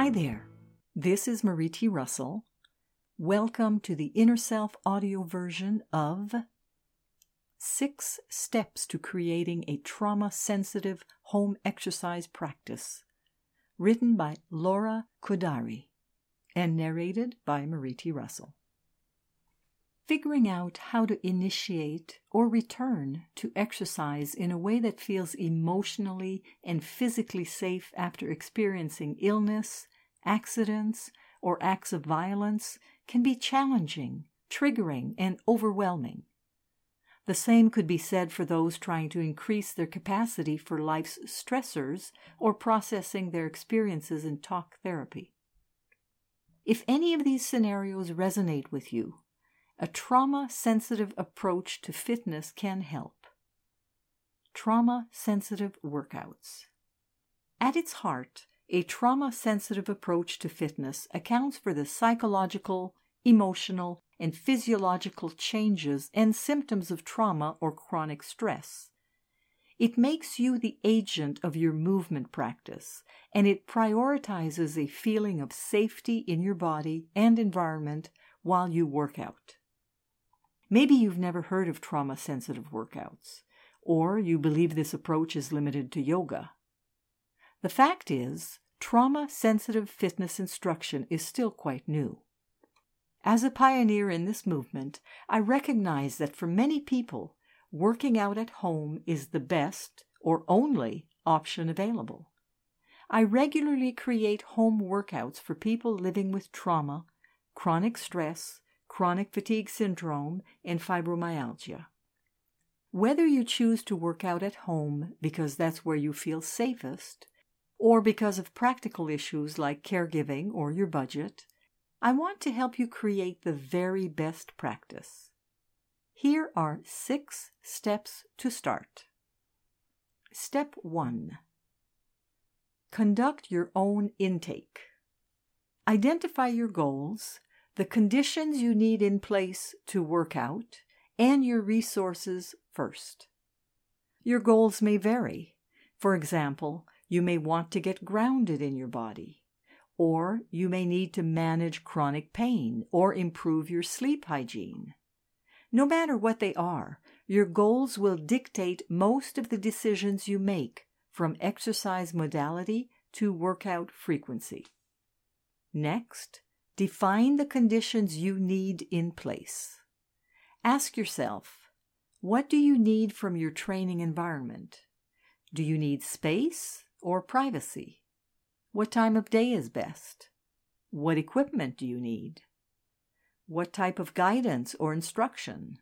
Hi there. This is Marie T. Russell. Welcome to the Inner Self audio version of Six Steps to Creating a Trauma Sensitive Home Exercise Practice, written by Laura Khoudari and narrated by Marie T. Russell. Figuring out how to initiate or return to exercise in a way that feels emotionally and physically safe after experiencing illness, accidents, or acts of violence can be challenging, triggering, and overwhelming. The same could be said for those trying to increase their capacity for life's stressors or processing their experiences in talk therapy. If any of these scenarios resonate with you, a trauma sensitive approach to fitness can help. Trauma sensitive workouts. At its heart, a trauma sensitive approach to fitness accounts for the psychological, emotional, and physiological changes and symptoms of trauma or chronic stress. It makes you the agent of your movement practice, and it prioritizes a feeling of safety in your body and environment while you work out. Maybe you've never heard of trauma sensitive workouts, or you believe this approach is limited to yoga. The fact is, trauma sensitive fitness instruction is still quite new. As a pioneer in this movement, I recognize that for many people, working out at home is the best or only option available. I regularly create home workouts for people living with trauma, chronic stress, chronic fatigue syndrome, and fibromyalgia. Whether you choose to work out at home because that's where you feel safest, or because of practical issues like caregiving or your budget, I want to help you create the very best practice. Here are six steps to start. Step 1 Conduct your own intake. Identify your goals the conditions you need in place to work out, and your resources first. Your goals may vary. For example, you may want to get grounded in your body, or you may need to manage chronic pain or improve your sleep hygiene. No matter what they are, your goals will dictate most of the decisions you make, from exercise modality to workout frequency. Next, Define the conditions you need in place. Ask yourself what do you need from your training environment? Do you need space or privacy? What time of day is best? What equipment do you need? What type of guidance or instruction?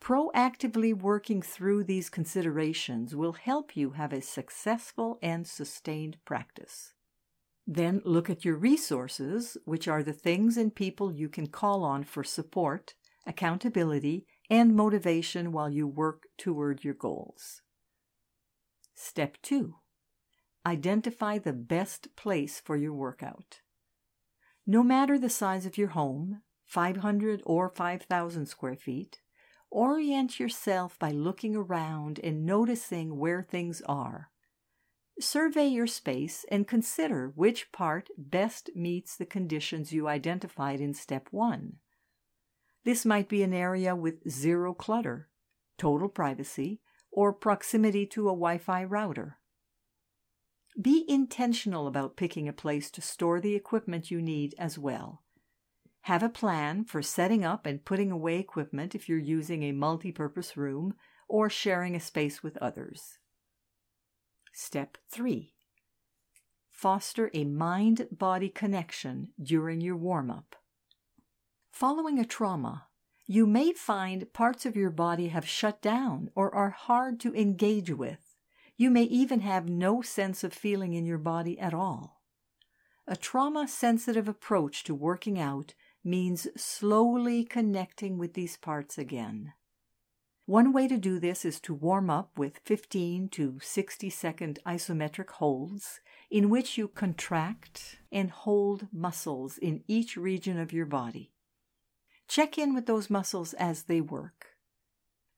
Proactively working through these considerations will help you have a successful and sustained practice. Then look at your resources, which are the things and people you can call on for support, accountability, and motivation while you work toward your goals. Step 2 Identify the best place for your workout. No matter the size of your home, 500 or 5,000 square feet, orient yourself by looking around and noticing where things are Survey your space and consider which part best meets the conditions you identified in step one. This might be an area with zero clutter, total privacy, or proximity to a Wi Fi router. Be intentional about picking a place to store the equipment you need as well. Have a plan for setting up and putting away equipment if you're using a multi purpose room or sharing a space with others. Step 3 Foster a mind body connection during your warm up. Following a trauma, you may find parts of your body have shut down or are hard to engage with. You may even have no sense of feeling in your body at all. A trauma sensitive approach to working out means slowly connecting with these parts again. One way to do this is to warm up with 15 to 60 second isometric holds in which you contract and hold muscles in each region of your body. Check in with those muscles as they work.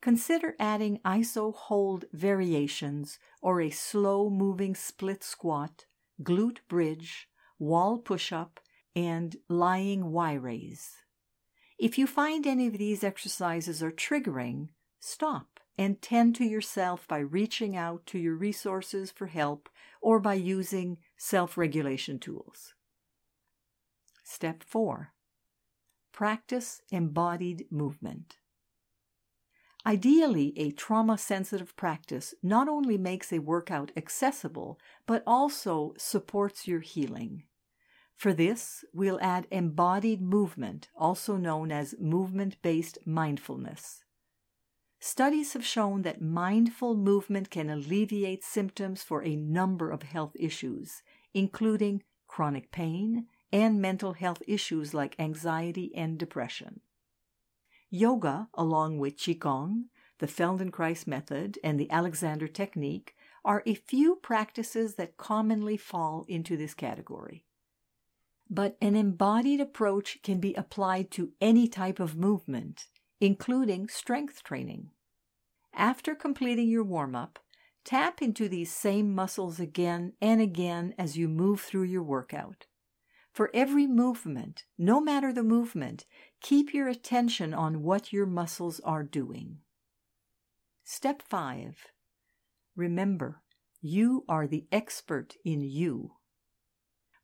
Consider adding iso hold variations or a slow moving split squat, glute bridge, wall push up, and lying Y raise. If you find any of these exercises are triggering, stop and tend to yourself by reaching out to your resources for help or by using self regulation tools. Step 4 Practice embodied movement. Ideally, a trauma sensitive practice not only makes a workout accessible, but also supports your healing. For this, we'll add embodied movement, also known as movement based mindfulness. Studies have shown that mindful movement can alleviate symptoms for a number of health issues, including chronic pain and mental health issues like anxiety and depression. Yoga, along with Qigong, the Feldenkrais method, and the Alexander technique, are a few practices that commonly fall into this category. But an embodied approach can be applied to any type of movement, including strength training. After completing your warm up, tap into these same muscles again and again as you move through your workout. For every movement, no matter the movement, keep your attention on what your muscles are doing. Step 5. Remember, you are the expert in you.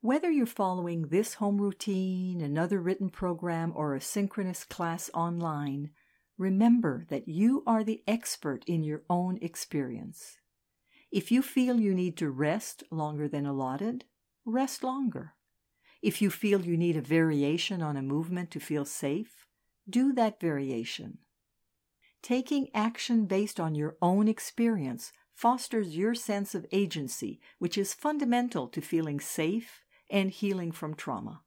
Whether you're following this home routine, another written program, or a synchronous class online, remember that you are the expert in your own experience. If you feel you need to rest longer than allotted, rest longer. If you feel you need a variation on a movement to feel safe, do that variation. Taking action based on your own experience fosters your sense of agency, which is fundamental to feeling safe and healing from trauma.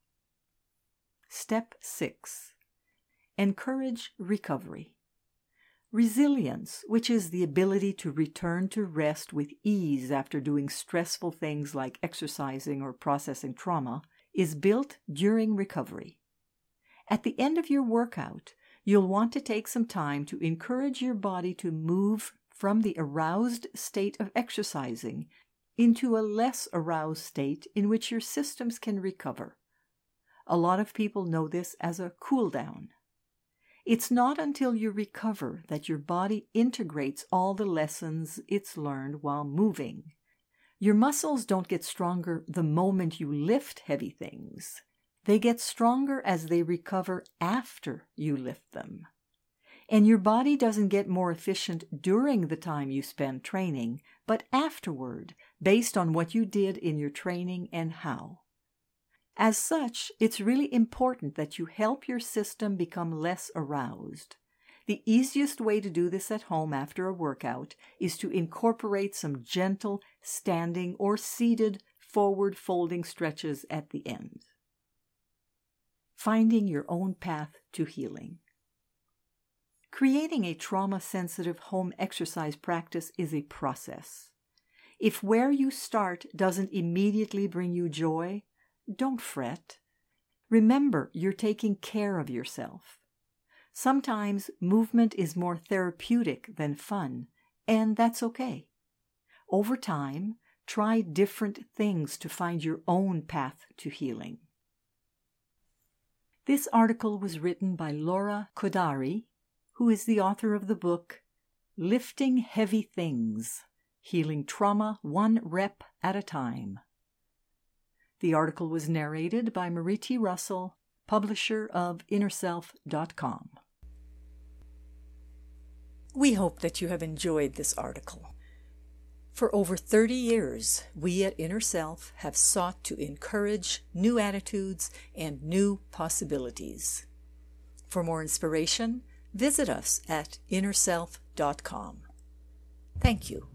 Step 6 Encourage recovery. Resilience, which is the ability to return to rest with ease after doing stressful things like exercising or processing trauma, is built during recovery. At the end of your workout, you'll want to take some time to encourage your body to move from the aroused state of exercising into a less aroused state in which your systems can recover. A lot of people know this as a cool down. It's not until you recover that your body integrates all the lessons it's learned while moving. Your muscles don't get stronger the moment you lift heavy things. They get stronger as they recover after you lift them. And your body doesn't get more efficient during the time you spend training, but afterward, based on what you did in your training and how. As such, it's really important that you help your system become less aroused. The easiest way to do this at home after a workout is to incorporate some gentle standing or seated forward folding stretches at the end. Finding your own path to healing. Creating a trauma sensitive home exercise practice is a process. If where you start doesn't immediately bring you joy, don't fret. Remember, you're taking care of yourself. Sometimes movement is more therapeutic than fun, and that's okay. Over time, try different things to find your own path to healing. This article was written by Laura Khoudari who is the author of the book Lifting Heavy Things Healing Trauma One Rep at a Time. The article was narrated by Marie T. Russell, publisher of InnerSelf.com. We hope that you have enjoyed this article. For over 30 years, we at Inner Self have sought to encourage new attitudes and new possibilities. For more inspiration, visit us at innerself.com. Thank you.